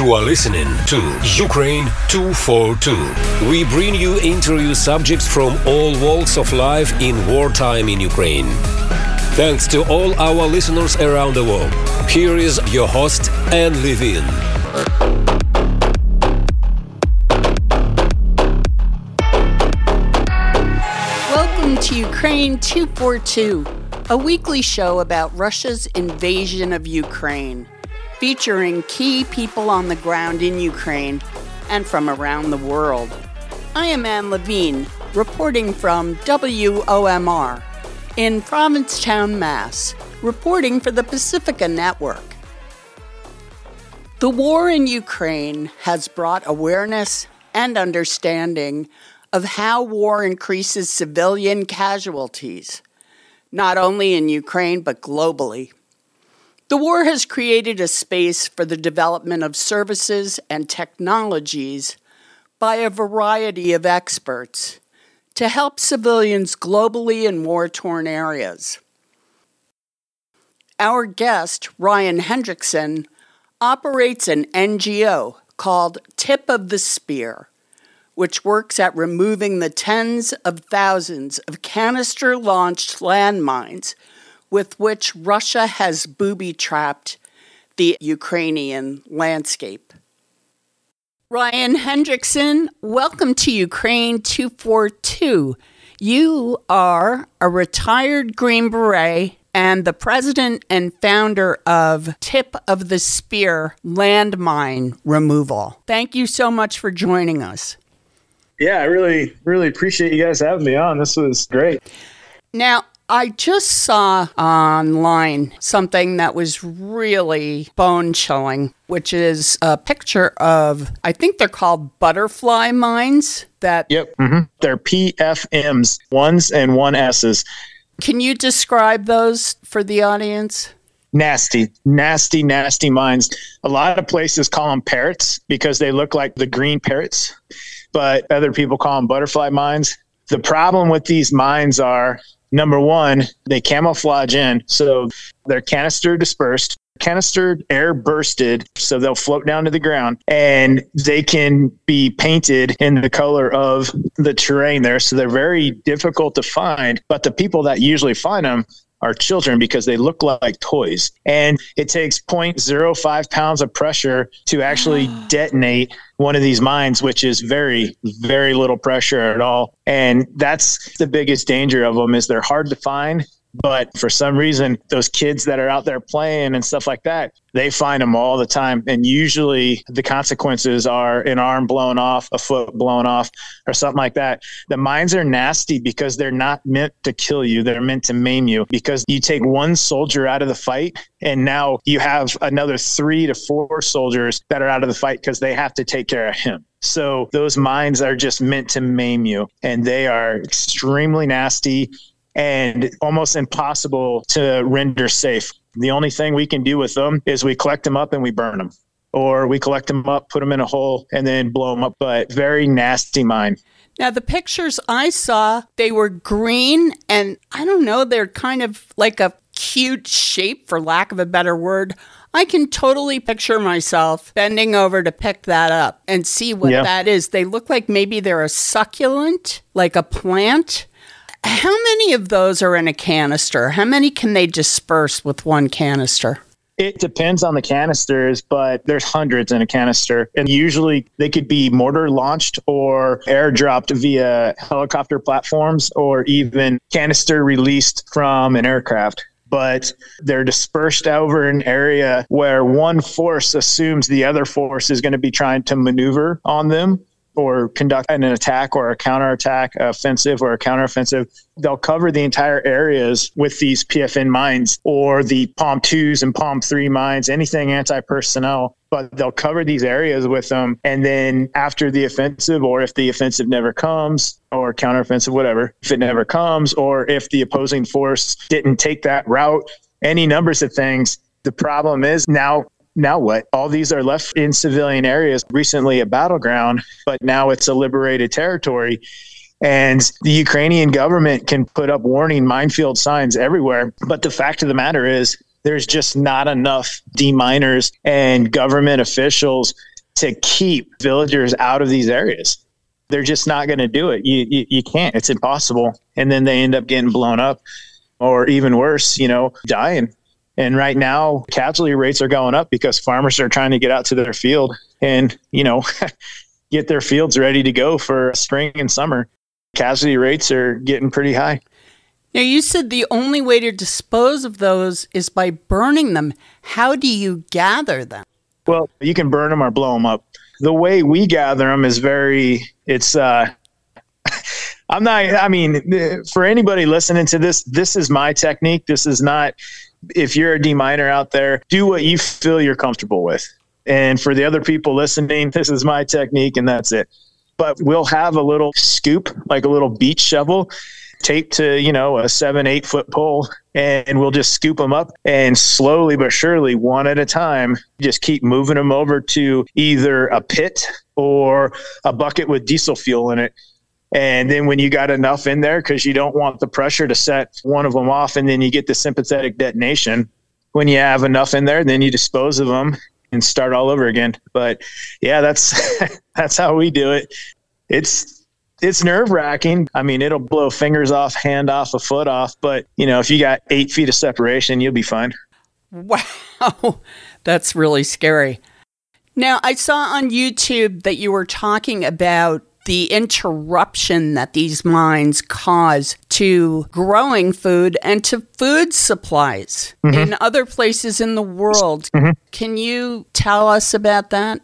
You are listening to Ukraine 242. We bring you interview subjects from all walks of life in wartime in Ukraine. Thanks to all our listeners around the world. Here is your host, Anne Levin. Welcome to Ukraine 242, a weekly show about Russia's invasion of Ukraine, featuring key people on the ground in Ukraine and from around the world. I am Anne Levine, reporting from WOMR in Provincetown, Mass., reporting for the Pacifica Network. The war in Ukraine has brought awareness and understanding of how war increases civilian casualties, not only in Ukraine but globally. The war has created a space for the development of services and technologies by a variety of experts to help civilians globally in war torn areas. Our guest, Ryan Hendrickson, operates an NGO called Tip of the Spear which works at removing the tens of thousands of canister launched landmines with which Russia has booby trapped the Ukrainian landscape. Ryan Hendrickson, welcome to Ukraine 242. You are a retired Green Beret and the president and founder of Tip of the Spear Landmine Removal. Thank you so much for joining us. Yeah, I really, really appreciate you guys having me on. This was great. Now, I just saw online something that was really bone chilling, which is a picture of, I think they're called butterfly mines. That yep, mm-hmm. they're PFMs, ones and one S's. Can you describe those for the audience? Nasty, nasty, nasty mines. A lot of places call them parrots because they look like the green parrots but other people call them butterfly mines. The problem with these mines are number one, they camouflage in. So they're canister dispersed, canister air bursted. So they'll float down to the ground and they can be painted in the color of the terrain there. So they're very difficult to find. But the people that usually find them are children because they look like toys. And it takes 0.05 pounds of pressure to actually detonate one of these mines, which is very, very little pressure at all. And that's the biggest danger of them is they're hard to find but for some reason, those kids that are out there playing and stuff like that, they find them all the time. And usually the consequences are an arm blown off, a foot blown off, or something like that. The mines are nasty because they're not meant to kill you. They're meant to maim you because you take one soldier out of the fight and now you have another three to four soldiers that are out of the fight because they have to take care of him. So those mines are just meant to maim you and they are extremely nasty and almost impossible to render safe. The only thing we can do with them is we collect them up and we burn them, or we collect them up, put them in a hole, and then blow them up. But very nasty mine. Now, the pictures I saw, they were green, and I don't know, they're kind of like a cute shape, for lack of a better word. I can totally picture myself bending over to pick that up and see what yeah. that is. They look like maybe they're a succulent, like a plant. How many of those are in a canister? How many can they disperse with one canister? It depends on the canisters, but there's hundreds in a canister. And usually they could be mortar launched or airdropped via helicopter platforms or even canister released from an aircraft. But they're dispersed over an area where one force assumes the other force is going to be trying to maneuver on them or conduct an attack or a counterattack, offensive or a counteroffensive, they'll cover the entire areas with these PFM mines or the POM 2s and POM 3 mines, anything anti personnel. But they'll cover these areas with them. And then after the offensive, or if the offensive never comes, or counteroffensive, whatever, if it never comes, or if the opposing force didn't take that route, any numbers of things. The problem is now now what? All these are left in civilian areas, recently a battleground, but now it's a liberated territory. And the Ukrainian government can put up warning minefield signs everywhere. But the fact of the matter is, there's just not enough deminers and government officials to keep villagers out of these areas. They're just not going to do it. You, you, you can't. It's impossible. And then they end up getting blown up, or even worse, you know, dying. And right now, casualty rates are going up because farmers are trying to get out to their field and, you know, get their fields ready to go for spring and summer. Casualty rates are getting pretty high. Now, you said the only way to dispose of those is by burning them. How do you gather them? Well, you can burn them or blow them up. The way we gather them is very, it's, uh, I'm not, I mean, for anybody listening to this, this is my technique. This is not, if you're a deminer out there, do what you feel you're comfortable with. And for the other people listening, this is my technique and that's it. But we'll have a little scoop, like a little beach shovel, taped to, you know, a seven, eight foot pole, and we'll just scoop them up and slowly but surely, one at a time, just keep moving them over to either a pit or a bucket with diesel fuel in it. And then when you got enough in there, because you don't want the pressure to set one of them off, and then you get the sympathetic detonation. When you have enough in there, then you dispose of them and start all over again. But yeah, that's that's how we do it. It's it's nerve wracking. I mean, it'll blow fingers off, hand off, a foot off. But you know, if you got eight feet of separation, you'll be fine. Wow, that's really scary. Now, I saw on YouTube that you were talking about the interruption that these mines cause to growing food and to food supplies mm-hmm. in other places in the world. Mm-hmm. Can you tell us about that?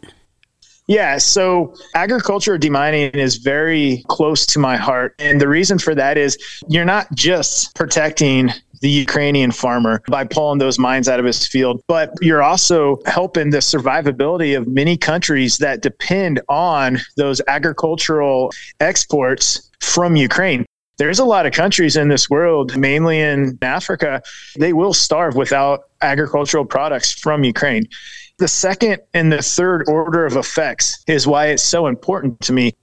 Yeah, so agriculture demining is very close to my heart. And the reason for that is you're not just protecting the Ukrainian farmer by pulling those mines out of his field. But you're also helping the survivability of many countries that depend on those agricultural exports from Ukraine. There's a lot of countries in this world, mainly in Africa, they will starve without agricultural products from Ukraine. The second and the third order of effects is why it's so important to me.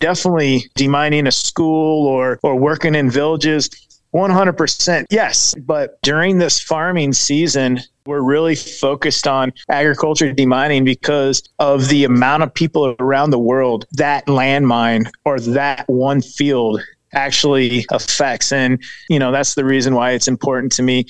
Definitely demining a school or or working in villages 100%. Yes. But during this farming season, we're really focused on agriculture demining because of the amount of people around the world that landmine or that one field actually affects. And, you know, that's the reason why it's important to me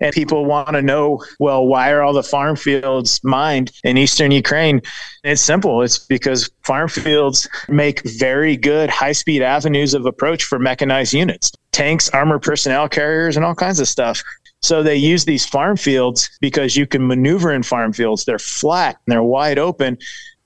and people want to know, well, why are all the farm fields mined in eastern Ukraine? It's simple. It's because farm fields make very good high speed avenues of approach for mechanized units, tanks, armored personnel carriers, and all kinds of stuff. So they use these farm fields because you can maneuver in farm fields. They're flat and they're wide open.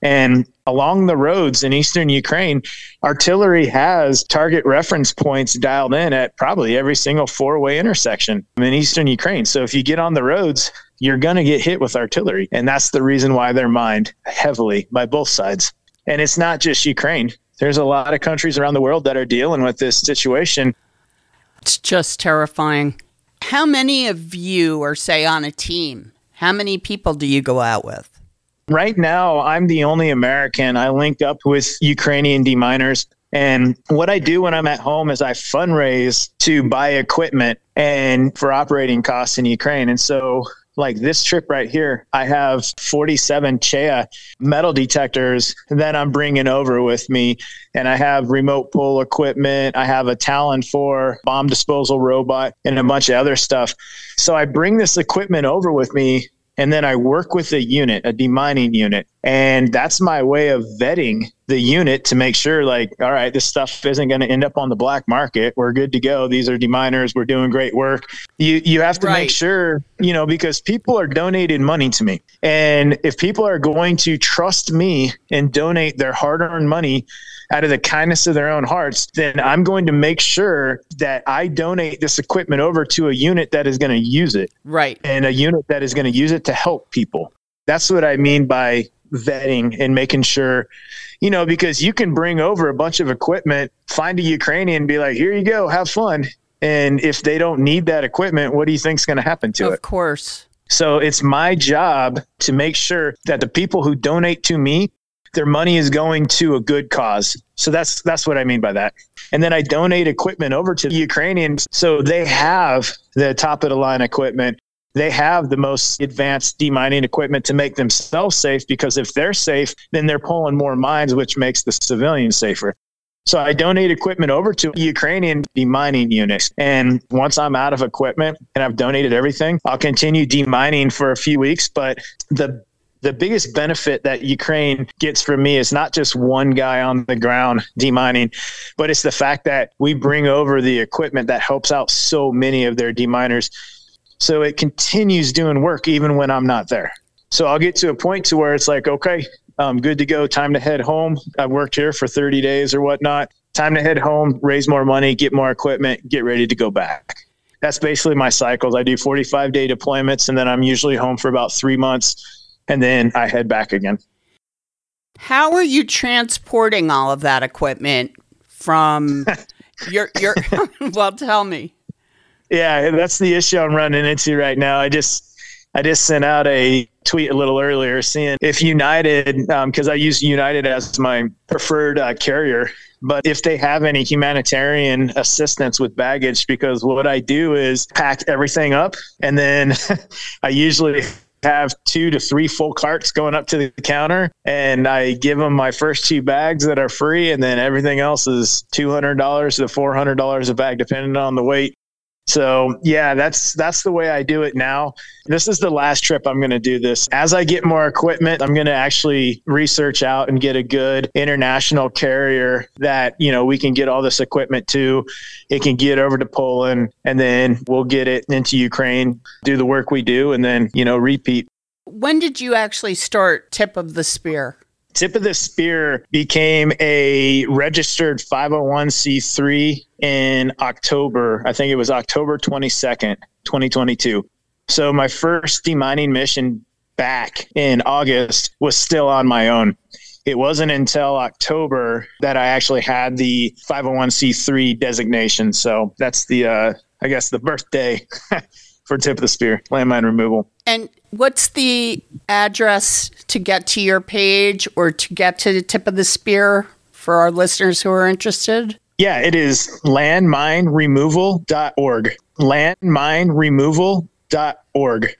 And along the roads in eastern Ukraine, artillery has target reference points dialed in at probably every single four way intersection in eastern Ukraine. So if you get on the roads, you're going to get hit with artillery. And that's the reason why they're mined heavily by both sides. And it's not just Ukraine, there's a lot of countries around the world that are dealing with this situation. It's just terrifying. How many of you are, say, on a team? How many people do you go out with? Right now, I'm the only American. I linked up with Ukrainian deminers. And what I do when I'm at home is I fundraise to buy equipment and for operating costs in Ukraine. And so like this trip right here, I have 47 CEIA metal detectors that I'm bringing over with me. And I have remote pull equipment. I have a Talon 4 bomb disposal robot and a bunch of other stuff. So I bring this equipment over with me and then I work with a unit, a demining unit. And that's my way of vetting the unit to make sure, like, all right, this stuff isn't going to end up on the black market. We're good to go. These are deminers. We're doing great work. You you have to right. make sure, you know, because people are donating money to me. And if people are going to trust me and donate their hard earned money out of the kindness of their own hearts, then I'm going to make sure that I donate this equipment over to a unit that is going to use it. Right. And a unit that is going to use it to help people. That's what I mean by vetting and making sure, you know, because you can bring over a bunch of equipment, find a Ukrainian, be like, here you go, have fun. And if they don't need that equipment, what do you think is going to happen to of it? Of course. So it's my job to make sure that the people who donate to me their money is going to a good cause. So that's that's what I mean by that. And then I donate equipment over to the Ukrainians so they have the top of the line equipment. they have the most advanced demining equipment to make themselves safe because if they're safe, then they're pulling more mines, which makes the civilians safer. So I donate equipment over to Ukrainian demining units. And once I'm out of equipment and I've donated everything, I'll continue demining for a few weeks. But the the biggest benefit that Ukraine gets from me is not just one guy on the ground demining, but it's the fact that we bring over the equipment that helps out so many of their deminers. So it continues doing work even when I'm not there. So I'll get to a point to where it's like, okay, I'm good to go. Time to head home. I've worked here for 30 days or whatnot. Time to head home, raise more money, get more equipment, get ready to go back. That's basically my cycles. I do 45 day deployments and then I'm usually home for about three months and then I head back again. How are you transporting all of that equipment from your your well tell me. Yeah, that's the issue I'm running into right now. I just I just sent out a tweet a little earlier seeing if United, because um, I use United as my preferred uh, carrier, but if they have any humanitarian assistance with baggage, because what I do is pack everything up and then I usually have two to three full carts going up to the counter and I give them my first two bags that are free and then everything else is $200 to $400 a bag depending on the weight so yeah, that's that's the way I do it now. This is the last trip I'm going to do this. As I get more equipment, I'm going to actually research out and get a good international carrier that, you know, we can get all this equipment to. It can get over to Poland and then we'll get it into Ukraine, do the work we do and then, you know, repeat. When did you actually start Tip of the Spear? Tip of the Spear became a registered 501c3 in October. I think it was October 22nd, 2022. So my first demining mission back in August was still on my own. It wasn't until October that I actually had the 501c3 designation. So that's the, uh, I guess, the birthday for Tip of the Spear landmine removal. And what's the address to get to your page or to get to the Tip of the Spear for our listeners who are interested? Yeah, it is landmineremoval.org. Landmineremoval.org.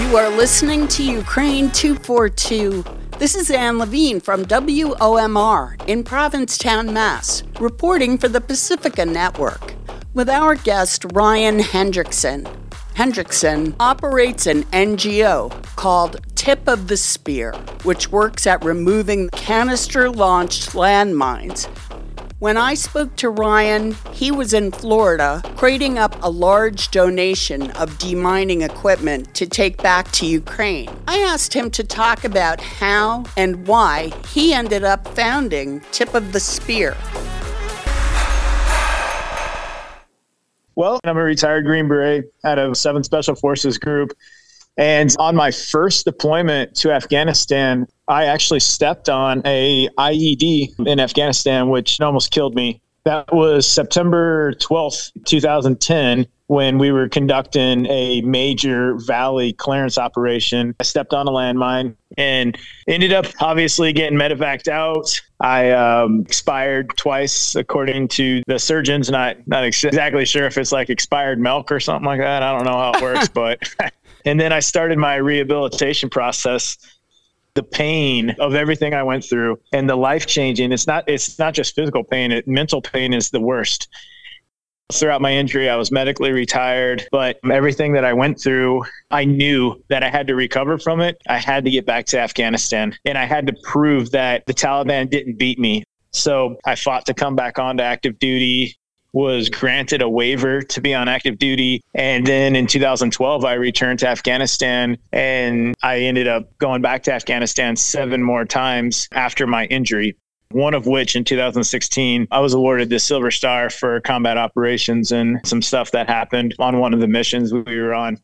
You are listening to Ukraine 242. This is Anne Levine from WOMR in Provincetown, Mass, reporting for the Pacifica Network with our guest Ryan Hendrickson. Hendrickson operates an NGO called Tip of the Spear, which works at removing canister launched landmines when I spoke to Ryan, he was in Florida crating up a large donation of demining equipment to take back to Ukraine. I asked him to talk about how and why he ended up founding Tip of the Spear. Well, I'm a retired Green Beret out of 7th Special Forces Group. And on my first deployment to Afghanistan, I actually stepped on a IED in Afghanistan, which almost killed me. That was September 12th, 2010, when we were conducting a major valley clearance operation. I stepped on a landmine and ended up obviously getting medevaced out. I um, expired twice, according to the surgeons. Not not exactly sure if it's like expired milk or something like that. I don't know how it works, but and then I started my rehabilitation process the pain of everything I went through and the life changing. It's not it's not just physical pain, it, mental pain is the worst. Throughout my injury, I was medically retired, but everything that I went through, I knew that I had to recover from it. I had to get back to Afghanistan and I had to prove that the Taliban didn't beat me. So I fought to come back onto active duty was granted a waiver to be on active duty. And then in 2012, I returned to Afghanistan and I ended up going back to Afghanistan seven more times after my injury. One of which in 2016, I was awarded the Silver Star for combat operations and some stuff that happened on one of the missions we were on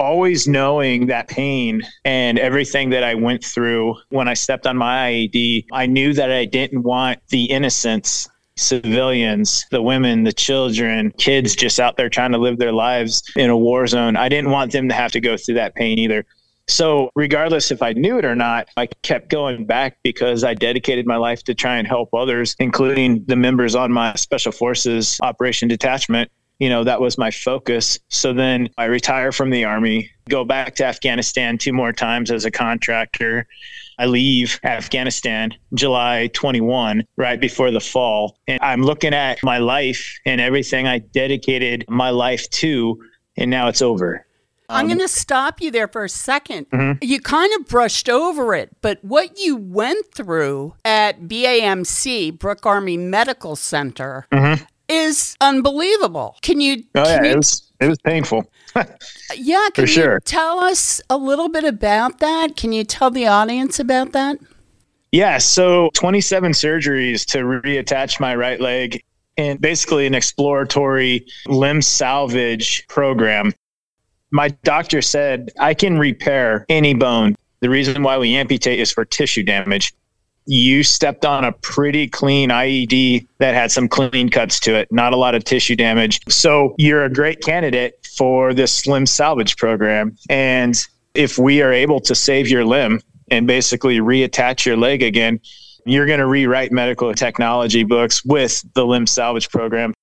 always knowing that pain and everything that I went through when I stepped on my IED, I knew that I didn't want the innocence civilians, the women, the children, kids just out there trying to live their lives in a war zone. I didn't want them to have to go through that pain either. So, regardless if I knew it or not, I kept going back because I dedicated my life to try and help others, including the members on my Special Forces Operation Detachment. You know, that was my focus. So then I retire from the Army, go back to Afghanistan two more times as a contractor. I leave Afghanistan July 21, right before the fall. And I'm looking at my life and everything I dedicated my life to, and now it's over. I'm going to stop you there for a 2nd mm-hmm. You kind of brushed over it, but what you went through at BAMC, Brooke Army Medical Center, mm-hmm. is unbelievable. Can you? Oh can yeah, you, it was painful. Uh, yeah, can for sure. tell us a little bit about that? Can you tell the audience about that? Yeah, so 27 surgeries to reattach my right leg and basically an exploratory limb salvage program my doctor said I can repair any bone. The reason why we amputate is for tissue damage. You stepped on a pretty clean IED that had some clean cuts to it, not a lot of tissue damage. So you're a great candidate for this limb salvage program. And if we are able to save your limb and basically reattach your leg again, you're going to rewrite medical technology books with the limb salvage program.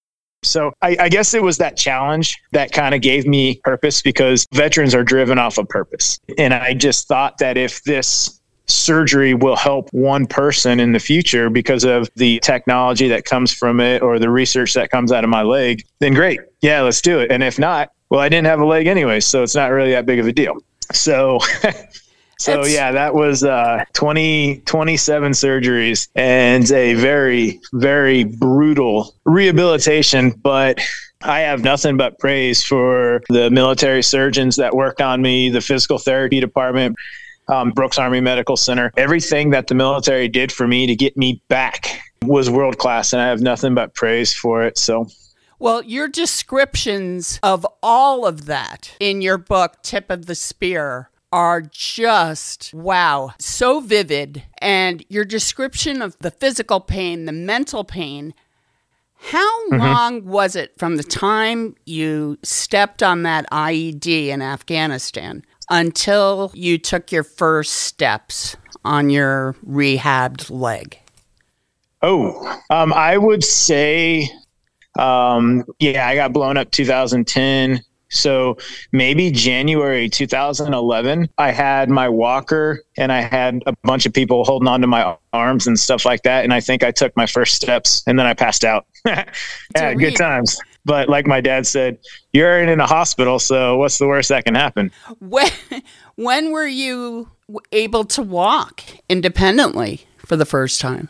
So I, I, guess it was that challenge that kind of gave me purpose because veterans are driven off of purpose. And I just thought that if this surgery will help one person in the future because of the technology that comes from it or the research that comes out of my leg, then great. Yeah, let's do it. And if not, well, I didn't have a leg anyway, so it's not really that big of a deal. So So it's, yeah, that was uh, 20, 27 surgeries and a very, very brutal rehabilitation. But I have nothing but praise for the military surgeons that worked on me, the physical therapy department, um, Brooks Army Medical Center. Everything that the military did for me to get me back was world class, and I have nothing but praise for it. So well, your descriptions of all of that in your book, Tip of the Spear, are just wow, so vivid. And your description of the physical pain, the mental pain, how mm-hmm. long was it from the time you stepped on that IED in Afghanistan until you took your first steps on your rehabbed leg? Oh, um, I would say, um, yeah, I got blown up 2010. So maybe January 2011, I had my walker and I had a bunch of people holding onto my arms and stuff like that. And I think I took my first steps and then I passed out. yeah, good times. But like my dad said, you're in a hospital, so what's the worst that can happen? When when were you able to walk independently for the first time?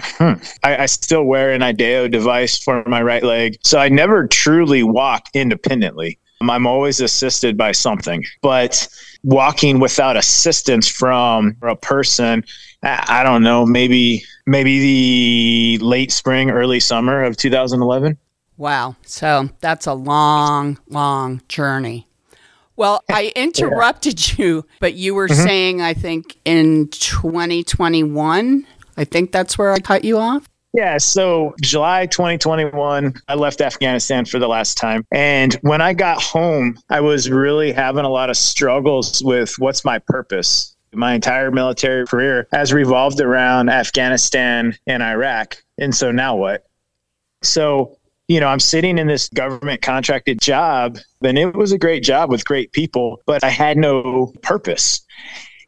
Hmm. I, I, still wear an IDEO device for my right leg. So I never truly walk independently. I'm always assisted by something, but walking without assistance from a person, I don't know, maybe maybe the late spring, early summer of 2011. Wow. So that's a long, long journey. Well, I interrupted yeah. you, but you were mm-hmm. saying, I think in 2021 I think that's where I cut you off. Yeah, so July 2021, I left Afghanistan for the last time. And when I got home, I was really having a lot of struggles with what's my purpose. My entire military career has revolved around Afghanistan and Iraq. And so now what? So, you know, I'm sitting in this government contracted job, and it was a great job with great people, but I had no purpose.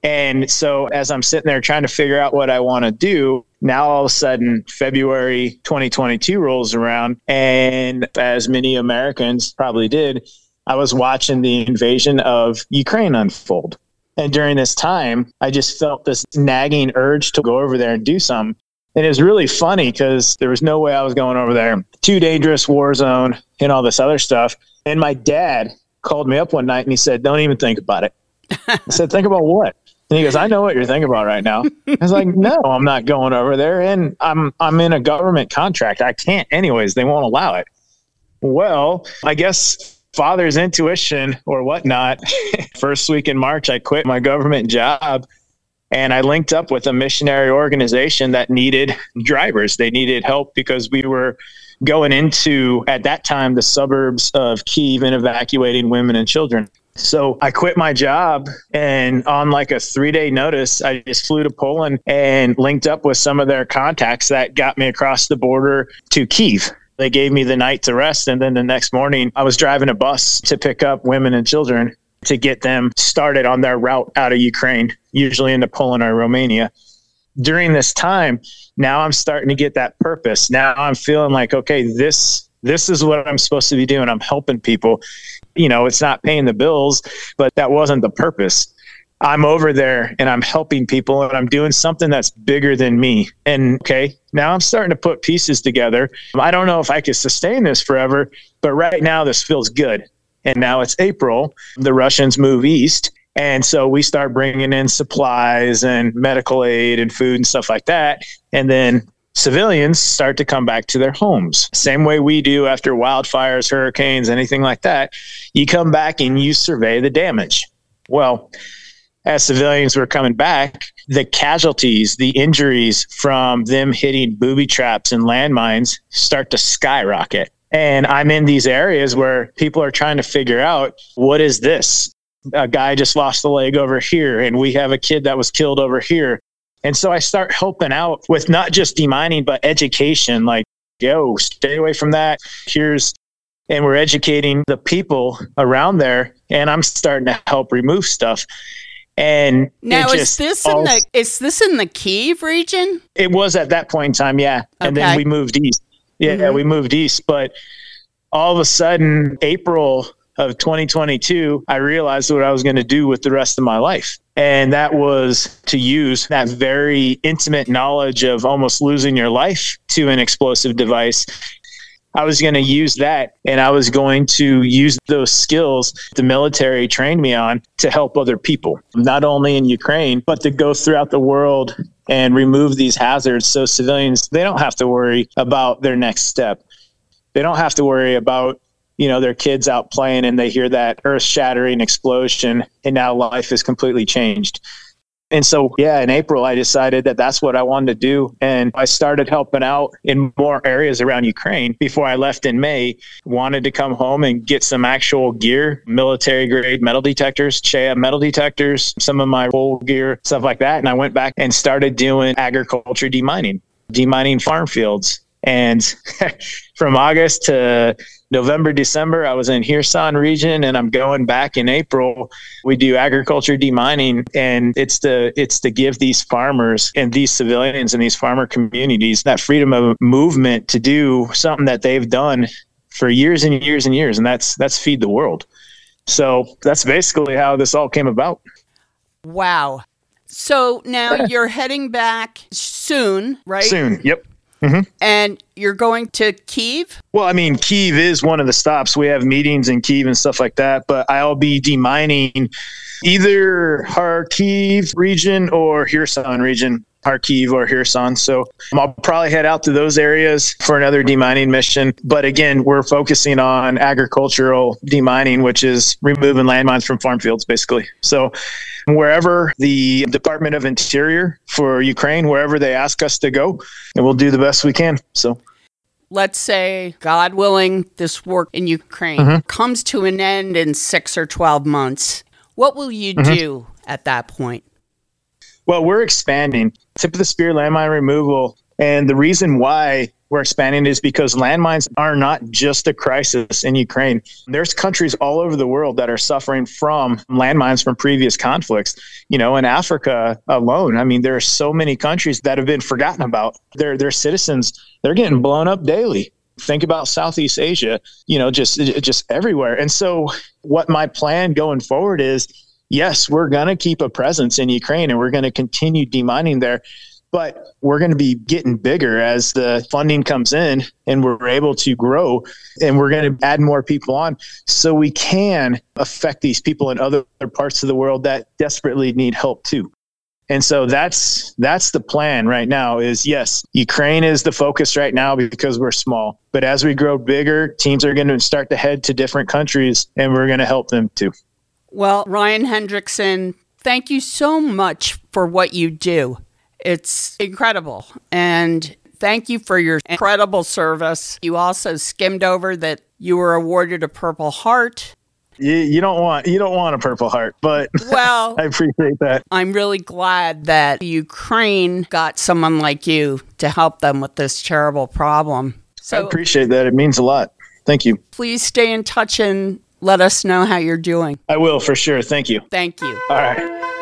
And so as I'm sitting there trying to figure out what I want to do, now all of a sudden February 2022 rolls around. And as many Americans probably did, I was watching the invasion of Ukraine unfold. And during this time, I just felt this nagging urge to go over there and do something. And it was really funny because there was no way I was going over there. Too dangerous war zone and all this other stuff. And my dad called me up one night and he said, Don't even think about it. I said, Think about what? And he goes, I know what you're thinking about right now. I was like, no, I'm not going over there. And I'm I'm in a government contract. I can't anyways. They won't allow it. Well, I guess father's intuition or whatnot. First week in March, I quit my government job and I linked up with a missionary organization that needed drivers. They needed help because we were going into, at that time, the suburbs of Kiev and evacuating women and children. So I quit my job and on like a three day notice, I just flew to Poland and linked up with some of their contacts that got me across the border to Kiev. They gave me the night to rest. And then the next morning, I was driving a bus to pick up women and children to get them started on their route out of Ukraine, usually into Poland or Romania. During this time, now I'm starting to get that purpose. Now I'm feeling like, okay, this this is what I'm supposed to be doing. I'm helping people. You know, it's not paying the bills, but that wasn't the purpose. I'm over there and I'm helping people and I'm doing something that's bigger than me. And okay, now I'm starting to put pieces together. I don't know if I could sustain this forever, but right now this feels good. And now it's April. The Russians move east. And so we start bringing in supplies and medical aid and food and stuff like that. And then civilians start to come back to their homes. Same way we do after wildfires, hurricanes, anything like that. You come back and you survey the damage. Well, as civilians were coming back, the casualties, the injuries from them hitting booby traps and landmines start to skyrocket. And I'm in these areas where people are trying to figure out what is this? A guy just lost a leg over here, and we have a kid that was killed over here. And so I start helping out with not just demining, but education like, yo, stay away from that. Here's, and we're educating the people around there. And I'm starting to help remove stuff. And now is this all, in the is this in the Kiev region? It was at that point in time, yeah. And then we moved east. Yeah, mm-hmm. we moved east. But all of a sudden, April of 2022, I realized what I was going to do with the rest of my life. And that was to use that very intimate knowledge of almost losing your life to an explosive device. I was going to use that and I was going to use those skills the military trained me on to help other people, not only in Ukraine, but to go throughout the world and remove these hazards so civilians they don't have to worry about their next step. They don't have to worry about you know their kids out playing and they hear that earth shattering explosion and now life is completely changed and so yeah in april i decided that that's what i wanted to do. And i started helping out in more areas around ukraine before i left in may. Wanted to come home and get some actual gear military grade metal detectors CEIA metal detectors some of my full gear stuff like that. And i went back and started doing agriculture demining demining farm fields and from august to November, December, I was in Kherson region and I'm going back in April. We do agriculture demining and it's to it's to give these farmers and these civilians and these farmer communities that freedom of movement to do something that they've done for years and years and years and that's that's feed the world. So that's basically how this all came about. Wow. So now you're heading back soon, right? Soon. Yep. Mm-hmm. And you're going to Kiev? Well, I mean, Kiev is one of the stops. We have meetings in Kiev and stuff like that, but I'll be demining either Kharkiv region or Kherson region. Kharkiv or Kherson. So I'll probably head out to those areas for another demining mission. But again, we're focusing on agricultural demining, which is removing landmines from farm fields, basically. So wherever the Department of Interior for Ukraine, wherever they ask us to go, and we'll do the best we can. So let's say, God willing, this war in Ukraine mm-hmm. comes to an end in six or 12 months. What will you mm-hmm. do at that point? Well, we're expanding. Tip of the spear landmine removal. And the reason why we're expanding is because landmines are not just a crisis in Ukraine. There's countries all over the world that are suffering from landmines from previous conflicts. You know, in Africa alone, I mean, there are so many countries that have been forgotten about. Their their citizens, they're getting blown up daily. Think about Southeast Asia, you know, just just everywhere. And so what my plan going forward is yes, we're going to keep a presence in Ukraine and we're going to continue demining there but we're going to be getting bigger as the funding comes in and we're able to grow and we're going to add more people on so we can affect these people in other parts of the world that desperately need help too. And so that's that's the plan right now is yes ukraine is the focus right now because we're small but as we grow bigger teams are going to start to head to different countries and we're going to help them too well ryan hendrickson thank you so much for what you do it's incredible. And thank you for your incredible service. You also skimmed over that you were awarded a Purple Heart. You, you don't want you don't want a Purple Heart, but well, I appreciate that. I'm really glad that Ukraine got someone like you to help them with this terrible problem. So I appreciate that. It means a lot. Thank you. Please stay in touch and let us know how you're doing. I will for sure. Thank you. Thank you. All right.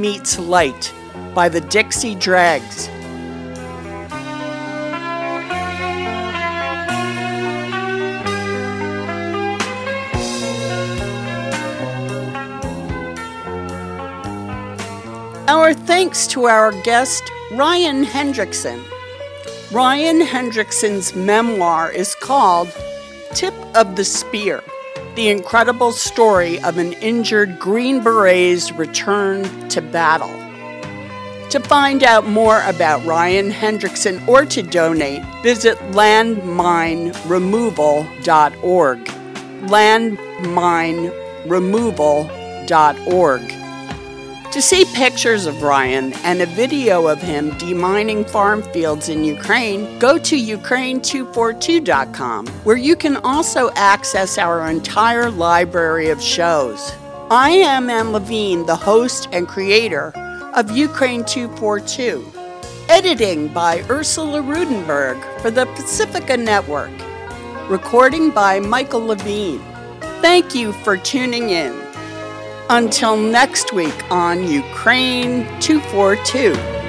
Meets Light by the Dixie Dregs. Our thanks to our guest, Ryan Hendrickson. Ryan Hendrickson's memoir is called Tip of the Spear the incredible story of an injured Green Beret's return to battle. To find out more about Ryan Hendrickson or to donate, visit landmineremoval.org. Landmineremoval.org. To see pictures of Ryan and a video of him demining farm fields in Ukraine, go to Ukraine242.com, where you can also access our entire library of shows. I am Ann Levine, the host and creator of Ukraine 242. Editing by Ursula Rudenberg for the Pacifica Network. Recording by Michael Levine. Thank you for tuning in. Until next week on Ukraine 242.